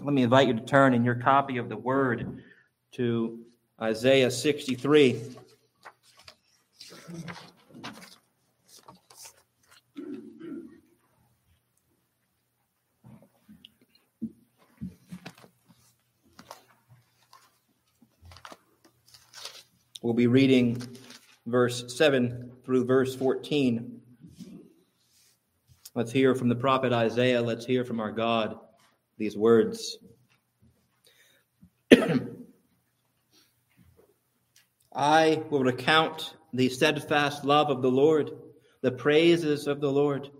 Let me invite you to turn in your copy of the Word to Isaiah 63. We'll be reading verse 7 through verse 14. Let's hear from the prophet Isaiah. Let's hear from our God these words. I will recount the steadfast love of the Lord, the praises of the Lord,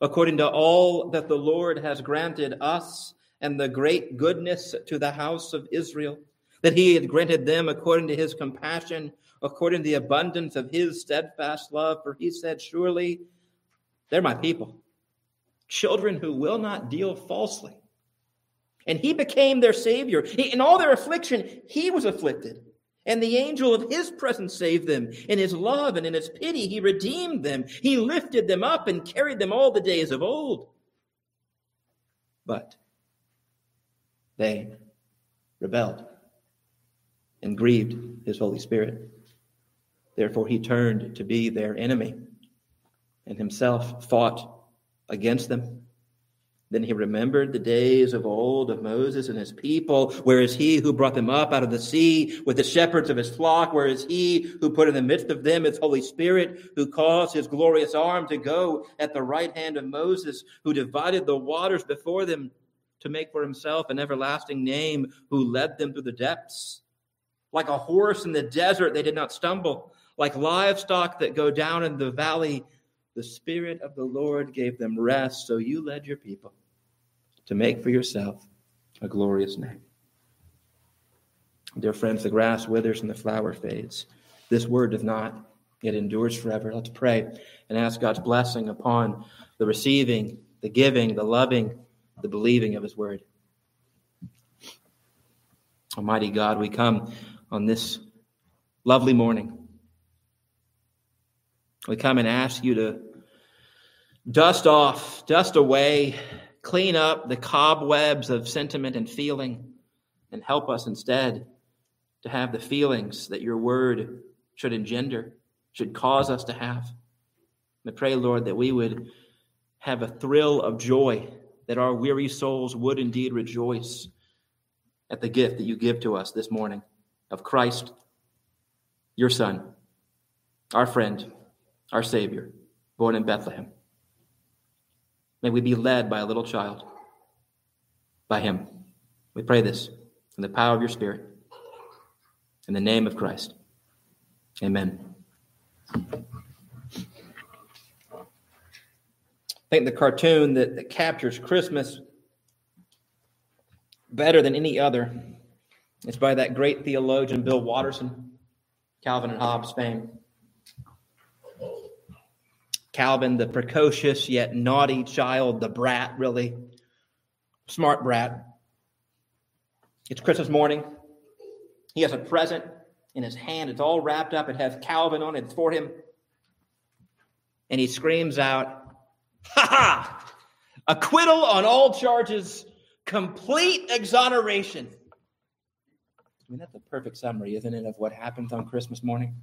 according to all that the Lord has granted us and the great goodness to the house of Israel that he had granted them according to his compassion, according to the abundance of his steadfast love. For he said, Surely they're my people, children who will not deal falsely. And he became their Savior. In all their affliction, he was afflicted. And the angel of his presence saved them. In his love and in his pity, he redeemed them. He lifted them up and carried them all the days of old. But they rebelled and grieved his Holy Spirit. Therefore, he turned to be their enemy and himself fought against them. Then he remembered the days of old of Moses and his people. Where is he who brought them up out of the sea with the shepherds of his flock? Where is he who put in the midst of them his Holy Spirit, who caused his glorious arm to go at the right hand of Moses, who divided the waters before them to make for himself an everlasting name, who led them through the depths? Like a horse in the desert, they did not stumble. Like livestock that go down in the valley, the Spirit of the Lord gave them rest. So you led your people to make for yourself a glorious name. Dear friends, the grass withers and the flower fades. This word does not, it endures forever. Let's pray and ask God's blessing upon the receiving, the giving, the loving, the believing of his word. Almighty God, we come on this lovely morning. We come and ask you to dust off, dust away, clean up the cobwebs of sentiment and feeling, and help us instead to have the feelings that your word should engender, should cause us to have. I pray, Lord, that we would have a thrill of joy, that our weary souls would indeed rejoice at the gift that you give to us this morning of Christ, your Son, our friend, our Savior, born in Bethlehem. May we be led by a little child, by Him. We pray this in the power of your Spirit, in the name of Christ. Amen. I think the cartoon that, that captures Christmas better than any other is by that great theologian, Bill Watterson, Calvin and Hobbes fame. Calvin, the precocious yet naughty child, the brat, really. Smart brat. It's Christmas morning. He has a present in his hand. It's all wrapped up. It has Calvin on it. For him. And he screams out, Ha ha! Acquittal on all charges, complete exoneration. I mean, that's a perfect summary, isn't it, of what happens on Christmas morning?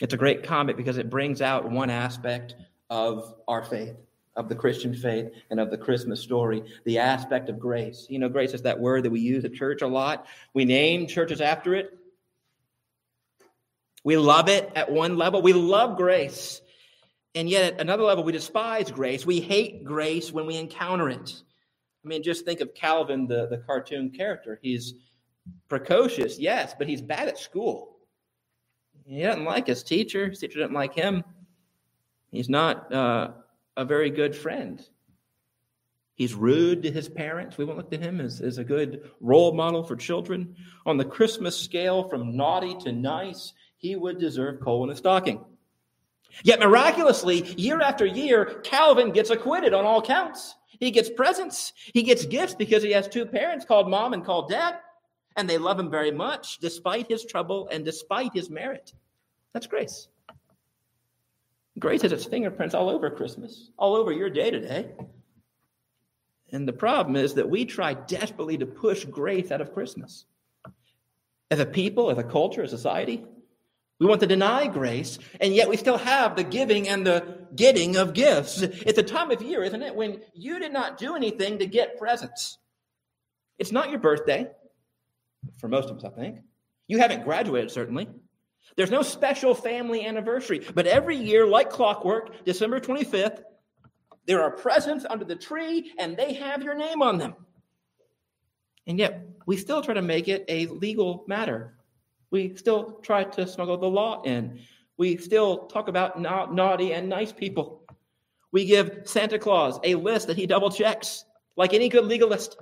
It's a great comic because it brings out one aspect of our faith, of the Christian faith, and of the Christmas story the aspect of grace. You know, grace is that word that we use at church a lot. We name churches after it. We love it at one level. We love grace. And yet, at another level, we despise grace. We hate grace when we encounter it. I mean, just think of Calvin, the, the cartoon character. He's precocious, yes, but he's bad at school. He doesn't like his teacher. His teacher doesn't like him. He's not uh, a very good friend. He's rude to his parents. We won't look to him as, as a good role model for children. On the Christmas scale, from naughty to nice, he would deserve coal in a stocking. Yet miraculously, year after year, Calvin gets acquitted on all counts. He gets presents. He gets gifts because he has two parents called mom and called dad, and they love him very much despite his trouble and despite his merit. That's grace. Grace has its fingerprints all over Christmas, all over your day today. And the problem is that we try desperately to push grace out of Christmas. As a people, as a culture, as a society, we want to deny grace, and yet we still have the giving and the getting of gifts. It's a time of year, isn't it, when you did not do anything to get presents. It's not your birthday, for most of us, I think. You haven't graduated, certainly. There's no special family anniversary, but every year, like clockwork, December 25th, there are presents under the tree and they have your name on them. And yet, we still try to make it a legal matter. We still try to smuggle the law in. We still talk about na- naughty and nice people. We give Santa Claus a list that he double checks, like any good legalist.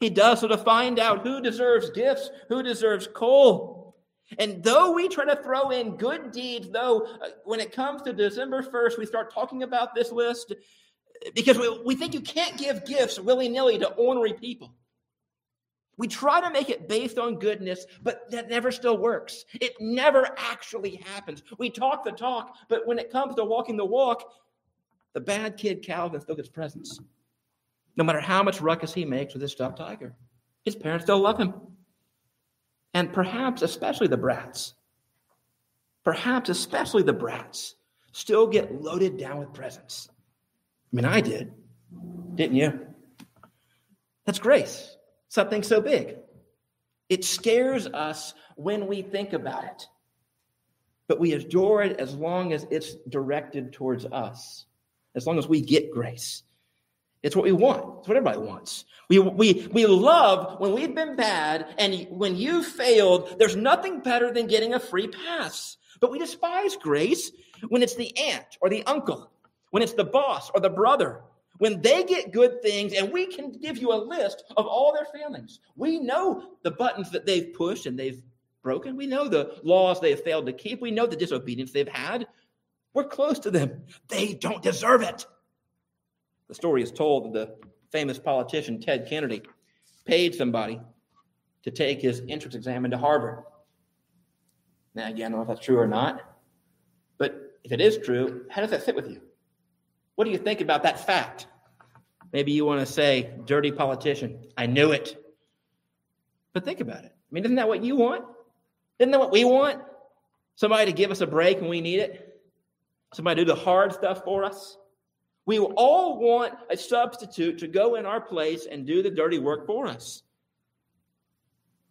He does so to find out who deserves gifts, who deserves coal. And though we try to throw in good deeds, though uh, when it comes to December 1st, we start talking about this list because we, we think you can't give gifts willy nilly to ornery people. We try to make it based on goodness, but that never still works. It never actually happens. We talk the talk, but when it comes to walking the walk, the bad kid Calvin still gets presents. No matter how much ruckus he makes with his stuffed tiger, his parents still love him. And perhaps especially the brats, perhaps especially the brats, still get loaded down with presents. I mean, I did, didn't you? That's grace something so big. It scares us when we think about it, but we adore it as long as it's directed towards us, as long as we get grace. It's what we want. It's what everybody wants. We, we, we love when we've been bad and when you failed, there's nothing better than getting a free pass. But we despise grace when it's the aunt or the uncle, when it's the boss or the brother, when they get good things, and we can give you a list of all their failings. We know the buttons that they've pushed and they've broken. We know the laws they have failed to keep. We know the disobedience they've had. We're close to them. They don't deserve it. The story is told that the famous politician Ted Kennedy paid somebody to take his entrance exam into Harvard. Now, again, I don't know if that's true or not, but if it is true, how does that fit with you? What do you think about that fact? Maybe you want to say, dirty politician. I knew it. But think about it. I mean, isn't that what you want? Isn't that what we want? Somebody to give us a break when we need it? Somebody to do the hard stuff for us? We all want a substitute to go in our place and do the dirty work for us.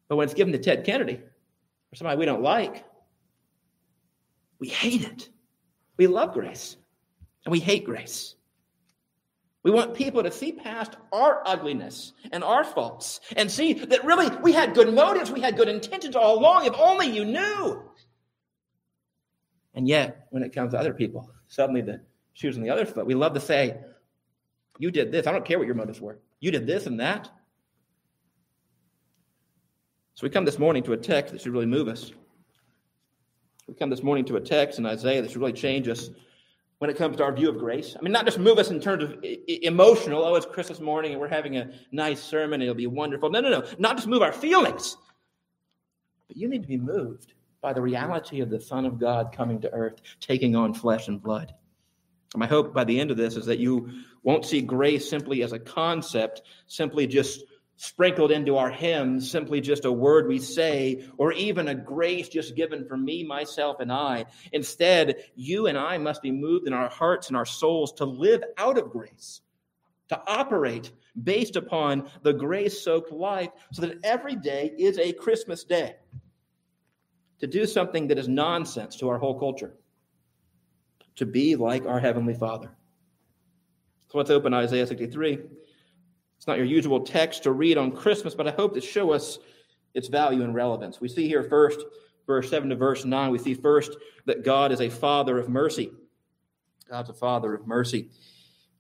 But when it's given to Ted Kennedy or somebody we don't like, we hate it. We love grace. And we hate grace. We want people to see past our ugliness and our faults and see that really we had good motives, we had good intentions all along, if only you knew. And yet, when it comes to other people, suddenly the shoes on the other foot, we love to say, You did this. I don't care what your motives were. You did this and that. So we come this morning to a text that should really move us. We come this morning to a text in Isaiah that should really change us when it comes to our view of grace. I mean, not just move us in terms of emotional, oh, it's Christmas morning and we're having a nice sermon, it'll be wonderful. No, no, no. Not just move our feelings, but you need to be moved by the reality of the Son of God coming to earth, taking on flesh and blood. My hope by the end of this is that you won't see grace simply as a concept, simply just sprinkled into our hymns, simply just a word we say, or even a grace just given for me, myself, and I. Instead, you and I must be moved in our hearts and our souls to live out of grace, to operate based upon the grace soaked life, so that every day is a Christmas day. To do something that is nonsense to our whole culture, to be like our Heavenly Father. So let's open Isaiah 63. It's not your usual text to read on Christmas, but I hope to show us its value and relevance. We see here first, verse 7 to verse 9, we see first that God is a father of mercy. God's a father of mercy.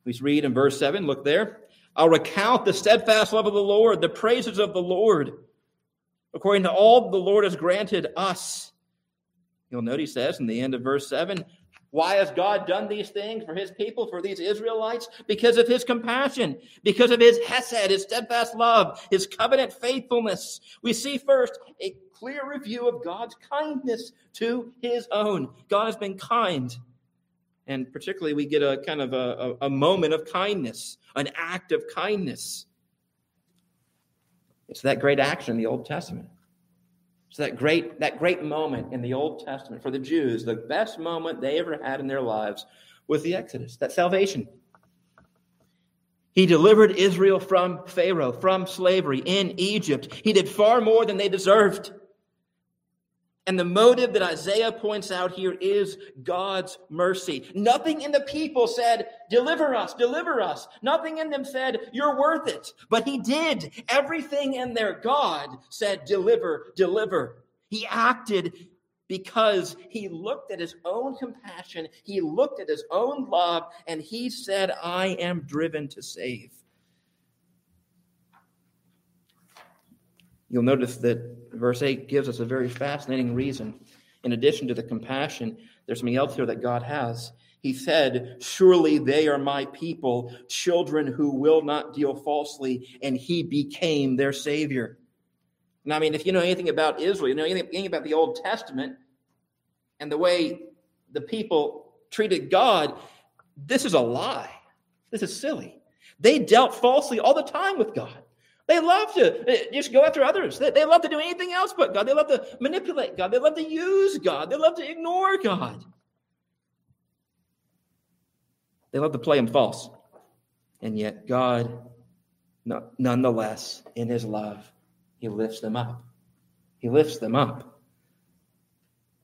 We read in verse 7, look there. I'll recount the steadfast love of the Lord, the praises of the Lord, according to all the Lord has granted us. You'll note he says in the end of verse 7 why has God done these things for his people, for these Israelites? Because of his compassion, because of his hesed, his steadfast love, his covenant faithfulness. We see first a clear review of God's kindness to his own. God has been kind. And particularly, we get a kind of a, a, a moment of kindness, an act of kindness. It's that great action in the Old Testament. It's that great, that great moment in the Old Testament for the Jews, the best moment they ever had in their lives was the Exodus, that salvation. He delivered Israel from Pharaoh, from slavery in Egypt. He did far more than they deserved. And the motive that Isaiah points out here is God's mercy. Nothing in the people said, Deliver us, deliver us. Nothing in them said, You're worth it. But he did. Everything in their God said, Deliver, deliver. He acted because he looked at his own compassion, he looked at his own love, and he said, I am driven to save. You'll notice that verse 8 gives us a very fascinating reason. In addition to the compassion, there's something else here that God has. He said, Surely they are my people, children who will not deal falsely, and he became their Savior. Now, I mean, if you know anything about Israel, you know anything about the Old Testament and the way the people treated God, this is a lie. This is silly. They dealt falsely all the time with God. They love to eh, just go after others. They, they love to do anything else but God. They love to manipulate God. They love to use God. They love to ignore God. They love to play him false. And yet, God, nonetheless, in his love, he lifts them up. He lifts them up.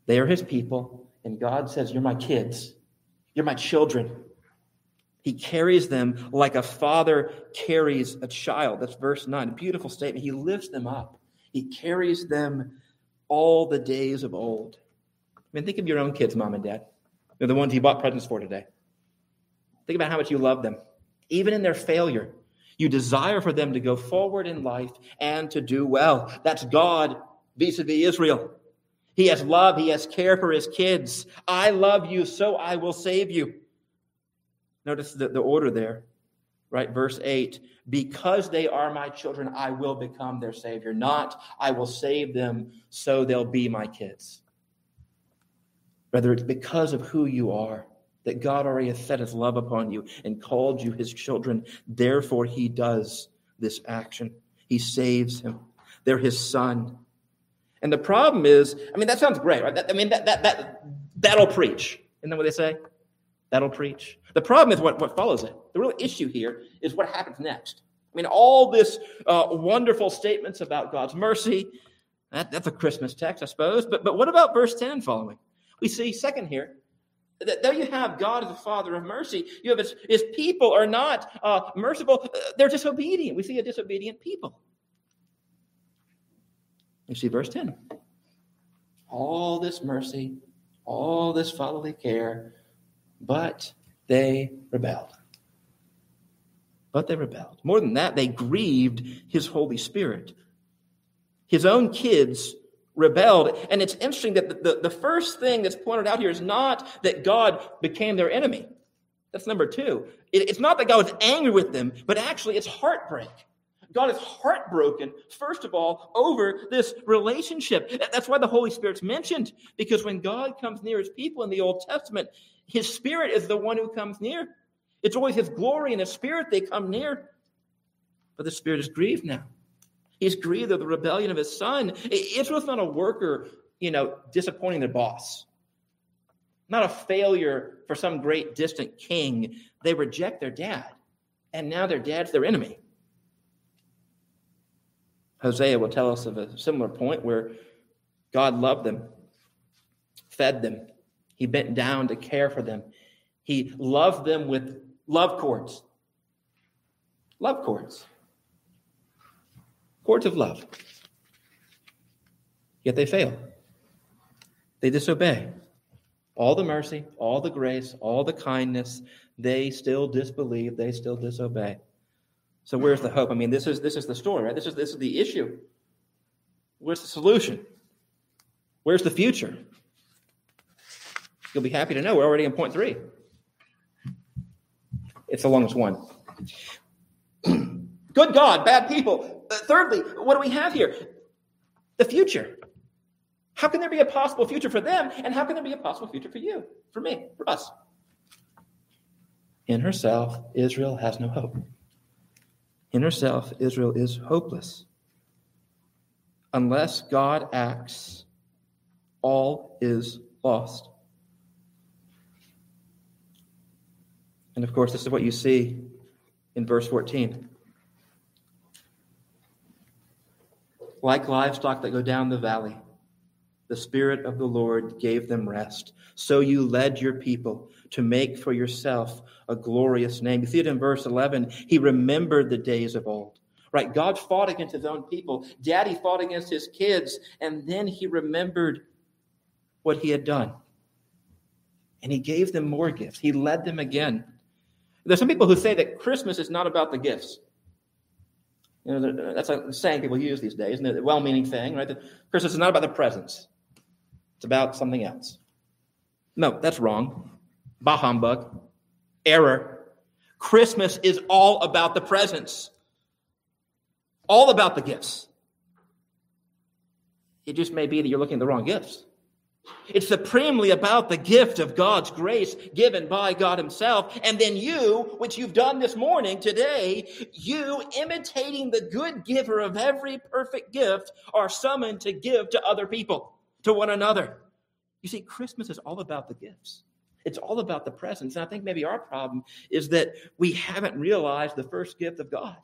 They are his people, and God says, You're my kids. You're my children. He carries them like a father carries a child. That's verse 9. A beautiful statement. He lifts them up, He carries them all the days of old. I mean, think of your own kids, mom and dad. They're the ones you bought presents for today. Think about how much you love them. Even in their failure, you desire for them to go forward in life and to do well. That's God vis a vis Israel. He has love, He has care for His kids. I love you, so I will save you. Notice the, the order there, right? Verse 8 Because they are my children, I will become their Savior. Not, I will save them so they'll be my kids. Rather, it's because of who you are that God already has set his love upon you and called you his children. Therefore, he does this action. He saves him. They're his son. And the problem is, I mean, that sounds great, right? That, I mean, that, that, that, that'll preach. Isn't that what they say? That'll preach. The problem is what, what follows it. The real issue here is what happens next. I mean, all this uh, wonderful statements about God's mercy, that, that's a Christmas text, I suppose. But, but what about verse 10 following? We see, second here, that though you have God as the Father of mercy, you have his, his people are not uh, merciful, uh, they're disobedient. We see a disobedient people. You see verse 10. All this mercy, all this fatherly care, but they rebelled. But they rebelled. More than that, they grieved his Holy Spirit. His own kids rebelled. And it's interesting that the, the, the, first thing that's pointed out here is not that God became their enemy. That's number two. It, it's not that God was angry with them, but actually it's heartbreak. God is heartbroken, first of all, over this relationship. That's why the Holy Spirit's mentioned, because when God comes near his people in the Old Testament, his spirit is the one who comes near. It's always his glory and his spirit they come near. But the spirit is grieved now. He's grieved of the rebellion of his son. Israel's not a worker, you know, disappointing their boss. Not a failure for some great distant king. They reject their dad. And now their dad's their enemy. Hosea will tell us of a similar point where God loved them, fed them, he bent down to care for them. He loved them with love cords. Love cords. Cords of love. Yet they fail. They disobey. All the mercy, all the grace, all the kindness, they still disbelieve, they still disobey. So where's the hope? I mean, this is this is the story, right? This is this is the issue. Where's the solution? Where's the future? You'll be happy to know we're already in point three. It's the longest one. Good God, bad people. Uh, thirdly, what do we have here? The future. How can there be a possible future for them? And how can there be a possible future for you, for me, for us? In herself, Israel has no hope. In herself, Israel is hopeless. Unless God acts, all is lost. And of course, this is what you see in verse 14. Like livestock that go down the valley, the Spirit of the Lord gave them rest. So you led your people to make for yourself a glorious name. You see it in verse 11. He remembered the days of old. Right? God fought against his own people. Daddy fought against his kids. And then he remembered what he had done. And he gave them more gifts. He led them again. There's some people who say that Christmas is not about the gifts. You know, that's a saying people use these days, and a well-meaning thing, right? That Christmas is not about the presents. It's about something else. No, that's wrong. Bah humbug. Error. Christmas is all about the presents, all about the gifts. It just may be that you're looking at the wrong gifts. It's supremely about the gift of God's grace given by God Himself. And then you, which you've done this morning, today, you, imitating the good giver of every perfect gift, are summoned to give to other people, to one another. You see, Christmas is all about the gifts. It's all about the presents. And I think maybe our problem is that we haven't realized the first gift of God.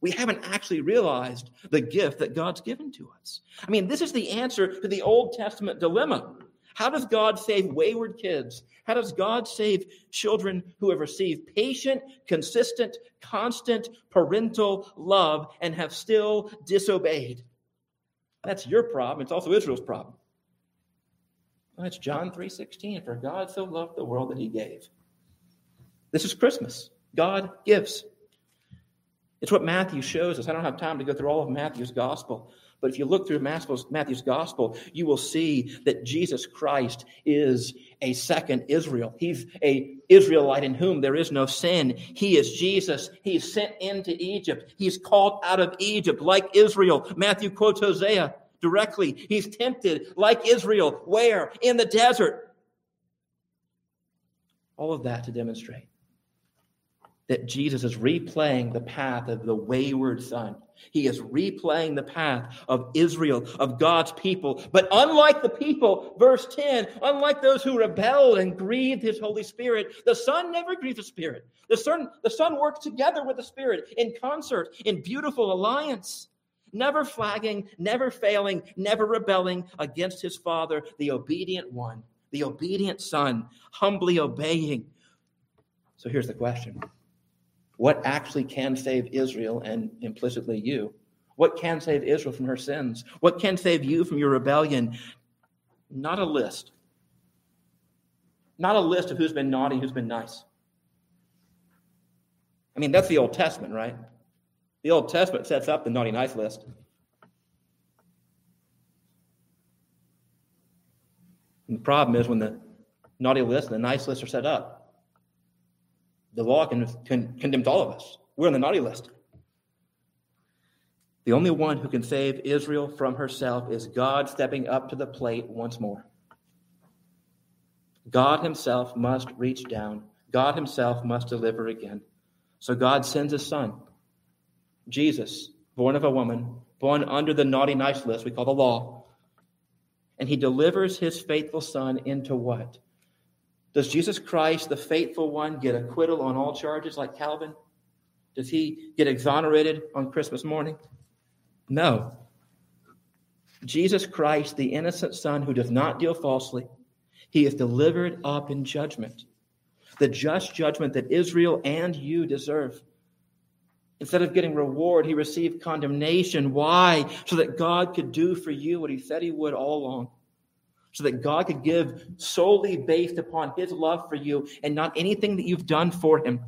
We haven't actually realized the gift that God's given to us. I mean, this is the answer to the Old Testament dilemma. How does God save wayward kids? How does God save children who have received patient, consistent, constant parental love and have still disobeyed? That's your problem. It's also Israel's problem. Well, John 3:16. For God so loved the world that he gave. This is Christmas. God gives. It's what Matthew shows us. I don't have time to go through all of Matthew's gospel, but if you look through Matthew's gospel, you will see that Jesus Christ is a second Israel. He's a Israelite in whom there is no sin. He is Jesus. He's sent into Egypt. He's called out of Egypt like Israel. Matthew quotes Hosea directly. He's tempted like Israel. Where? In the desert. All of that to demonstrate that Jesus is replaying the path of the wayward son. He is replaying the path of Israel, of God's people. But unlike the people, verse 10, unlike those who rebelled and grieved his Holy Spirit, the Son never grieved the Spirit. The Son, the Son works together with the Spirit in concert, in beautiful alliance, never flagging, never failing, never rebelling against his Father, the obedient one, the obedient Son, humbly obeying. So here's the question what actually can save Israel and implicitly you? What can save Israel from her sins? What can save you from your rebellion? Not a list. Not a list of who's been naughty, who's been nice. I mean, that's the Old Testament, right? The Old Testament sets up the naughty nice list. And the problem is when the naughty list and the nice list are set up, the law can, condemns all of us. We're on the naughty list. The only one who can save Israel from herself is God stepping up to the plate once more. God himself must reach down. God himself must deliver again. So God sends his son, Jesus, born of a woman, born under the naughty nice list we call the law. And he delivers his faithful son into what? Does Jesus Christ, the faithful one, get acquittal on all charges like Calvin? Does he get exonerated on Christmas morning? No. Jesus Christ, the innocent Son who does not deal falsely, he is delivered up in judgment, the just judgment that Israel and you deserve. Instead of getting reward, he received condemnation. Why? So that God could do for you what he said he would all along so that God could give solely based upon his love for you and not anything that you've done for him.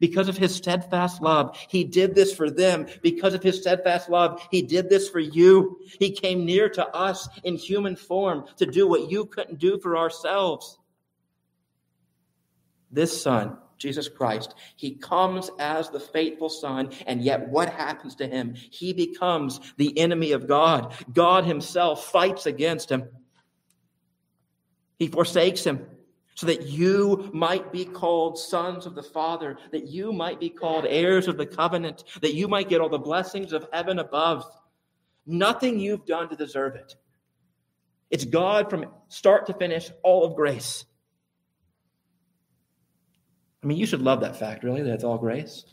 Because of his steadfast love, he did this for them. Because of his steadfast love, he did this for you. He came near to us in human form to do what you couldn't do for ourselves. This Son, Jesus Christ, he comes as the faithful Son, and yet what happens to him? He becomes the enemy of God. God himself fights against him. He forsakes him. so that you might be called sons of the Father, that you might be called heirs of the covenant, that you might get all the blessings of heaven above. Nothing you've done to deserve it. It's God from start to finish, all of grace. I mean, you should love that fact, really, that it's all grace.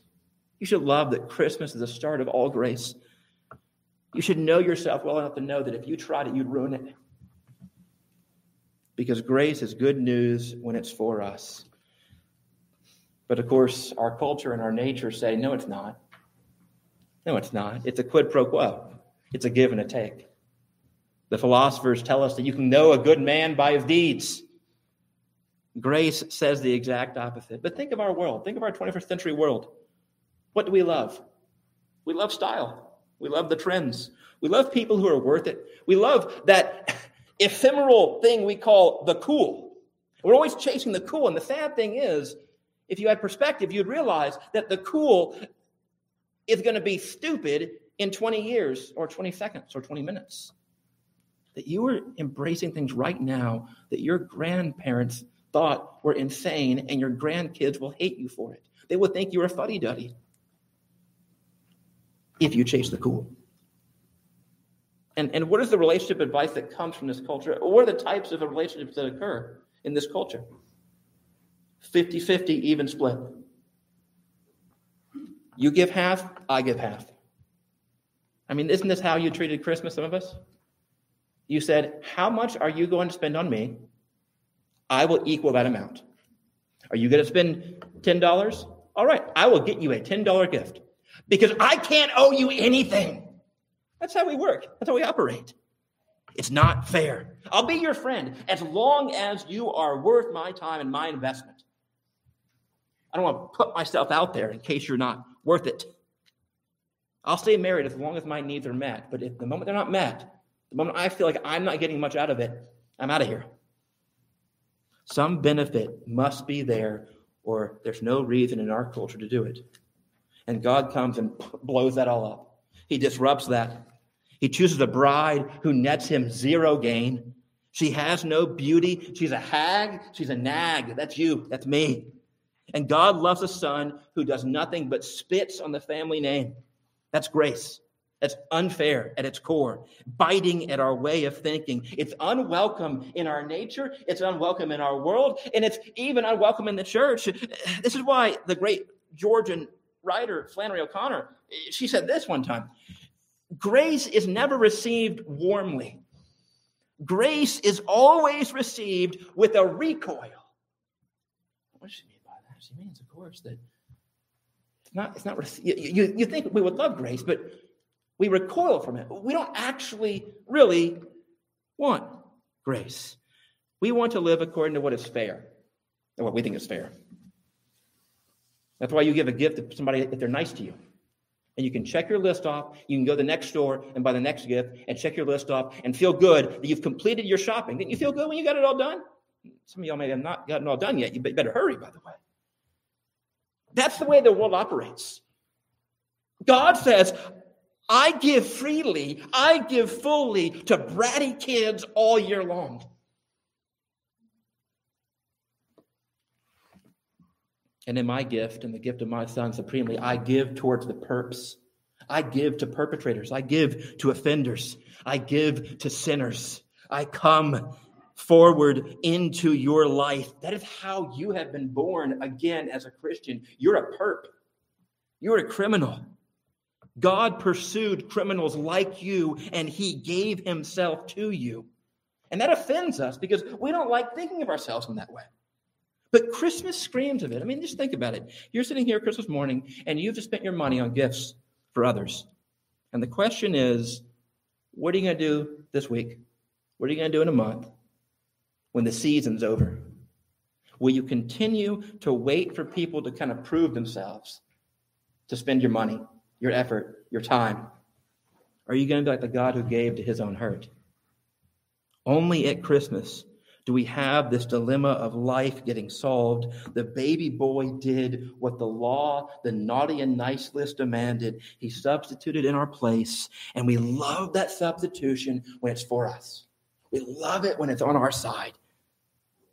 You should love that Christmas is the start of all grace. You should know yourself well enough to know that if you tried it, you'd ruin it. Because grace is good news when it's for us. But of course, our culture and our nature say, no, it's not. No, it's not. It's a quid pro quo, it's a give and a take. The philosophers tell us that you can know a good man by his deeds. Grace says the exact opposite. But think of our world. Think of our 21st century world. What do we love? We love style. We love the trends. We love people who are worth it. We love that ephemeral thing we call the cool. We're always chasing the cool. And the sad thing is, if you had perspective, you'd realize that the cool is going to be stupid in 20 years or 20 seconds or 20 minutes. That you are embracing things right now that your grandparents thought were insane, and your grandkids will hate you for it. They will think you're a fuddy duddy if you chase the cool. And, and what is the relationship advice that comes from this culture? What are the types of relationships that occur in this culture? 50 50 even split. You give half, I give half. I mean, isn't this how you treated Christmas, some of us? You said, How much are you going to spend on me? I will equal that amount. Are you going to spend $10? All right, I will get you a $10 gift because I can't owe you anything. That's how we work, that's how we operate. It's not fair. I'll be your friend as long as you are worth my time and my investment. I don't want to put myself out there in case you're not worth it. I'll stay married as long as my needs are met. But if the moment they're not met, the moment I feel like I'm not getting much out of it, I'm out of here. Some benefit must be there, or there's no reason in our culture to do it. And God comes and blows that all up. He disrupts that. He chooses a bride who nets him zero gain. She has no beauty. She's a hag. She's a nag. That's you. That's me. And God loves a son who does nothing but spits on the family name. That's grace. That's unfair at its core, biting at our way of thinking. It's unwelcome in our nature, it's unwelcome in our world, and it's even unwelcome in the church. This is why the great Georgian writer Flannery O'Connor, she said this one time Grace is never received warmly, grace is always received with a recoil. What does she mean by that? She means, of course, that it's not, it's not, you, you, you think we would love grace, but we recoil from it. We don't actually really want grace. We want to live according to what is fair and what we think is fair. That's why you give a gift to somebody if they're nice to you. And you can check your list off. You can go to the next store and buy the next gift and check your list off and feel good that you've completed your shopping. Didn't you feel good when you got it all done? Some of y'all may have not gotten all done yet. You better hurry, by the way. That's the way the world operates. God says, I give freely, I give fully to bratty kids all year long. And in my gift and the gift of my son supremely, I give towards the perps. I give to perpetrators. I give to offenders. I give to sinners. I come forward into your life. That is how you have been born again as a Christian. You're a perp, you're a criminal. God pursued criminals like you, and he gave himself to you. And that offends us because we don't like thinking of ourselves in that way. But Christmas screams of it. I mean, just think about it. You're sitting here Christmas morning, and you've just spent your money on gifts for others. And the question is, what are you going to do this week? What are you going to do in a month when the season's over? Will you continue to wait for people to kind of prove themselves to spend your money? Your effort, your time? Are you going to be like the God who gave to his own hurt? Only at Christmas do we have this dilemma of life getting solved. The baby boy did what the law, the naughty and nice list demanded. He substituted in our place, and we love that substitution when it's for us. We love it when it's on our side.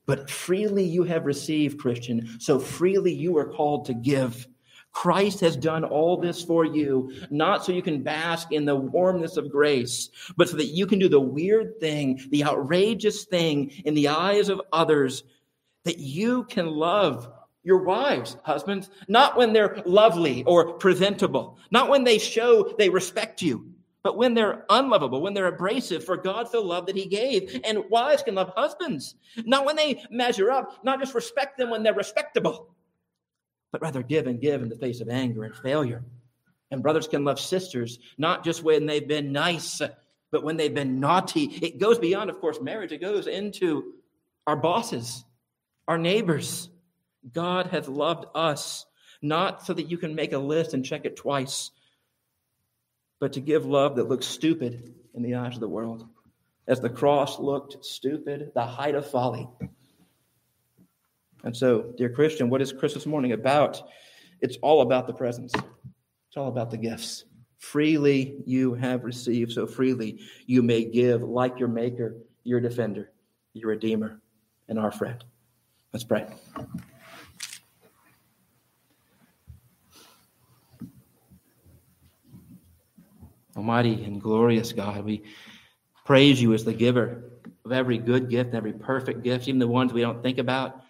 But freely you have received, Christian, so freely you are called to give. Christ has done all this for you, not so you can bask in the warmness of grace, but so that you can do the weird thing, the outrageous thing in the eyes of others, that you can love your wives, husbands, not when they're lovely or presentable, not when they show they respect you, but when they're unlovable, when they're abrasive, for God so loved that he gave. And wives can love husbands, not when they measure up, not just respect them when they're respectable, but rather give and give in the face of anger and failure. And brothers can love sisters, not just when they've been nice, but when they've been naughty. It goes beyond, of course, marriage, it goes into our bosses, our neighbors. God hath loved us, not so that you can make a list and check it twice, but to give love that looks stupid in the eyes of the world. As the cross looked stupid, the height of folly. And so, dear Christian, what is Christmas morning about? It's all about the presents, it's all about the gifts. Freely you have received, so freely you may give, like your Maker, your Defender, your Redeemer, and our friend. Let's pray. Almighty and glorious God, we praise you as the giver of every good gift, every perfect gift, even the ones we don't think about.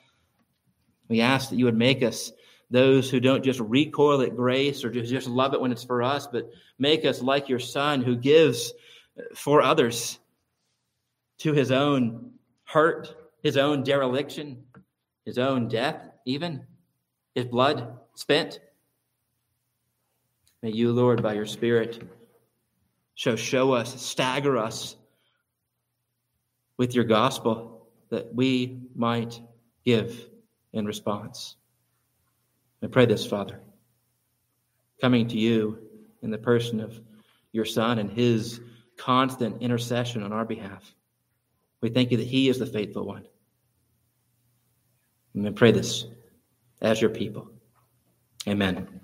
We ask that you would make us those who don't just recoil at grace or just love it when it's for us, but make us like your Son who gives for others to his own hurt, his own dereliction, his own death, even his blood spent. May you, Lord, by your Spirit, show, show us, stagger us with your gospel that we might give in response. I pray this, Father, coming to you in the person of your Son and his constant intercession on our behalf. We thank you that he is the faithful one. And I pray this as your people. Amen.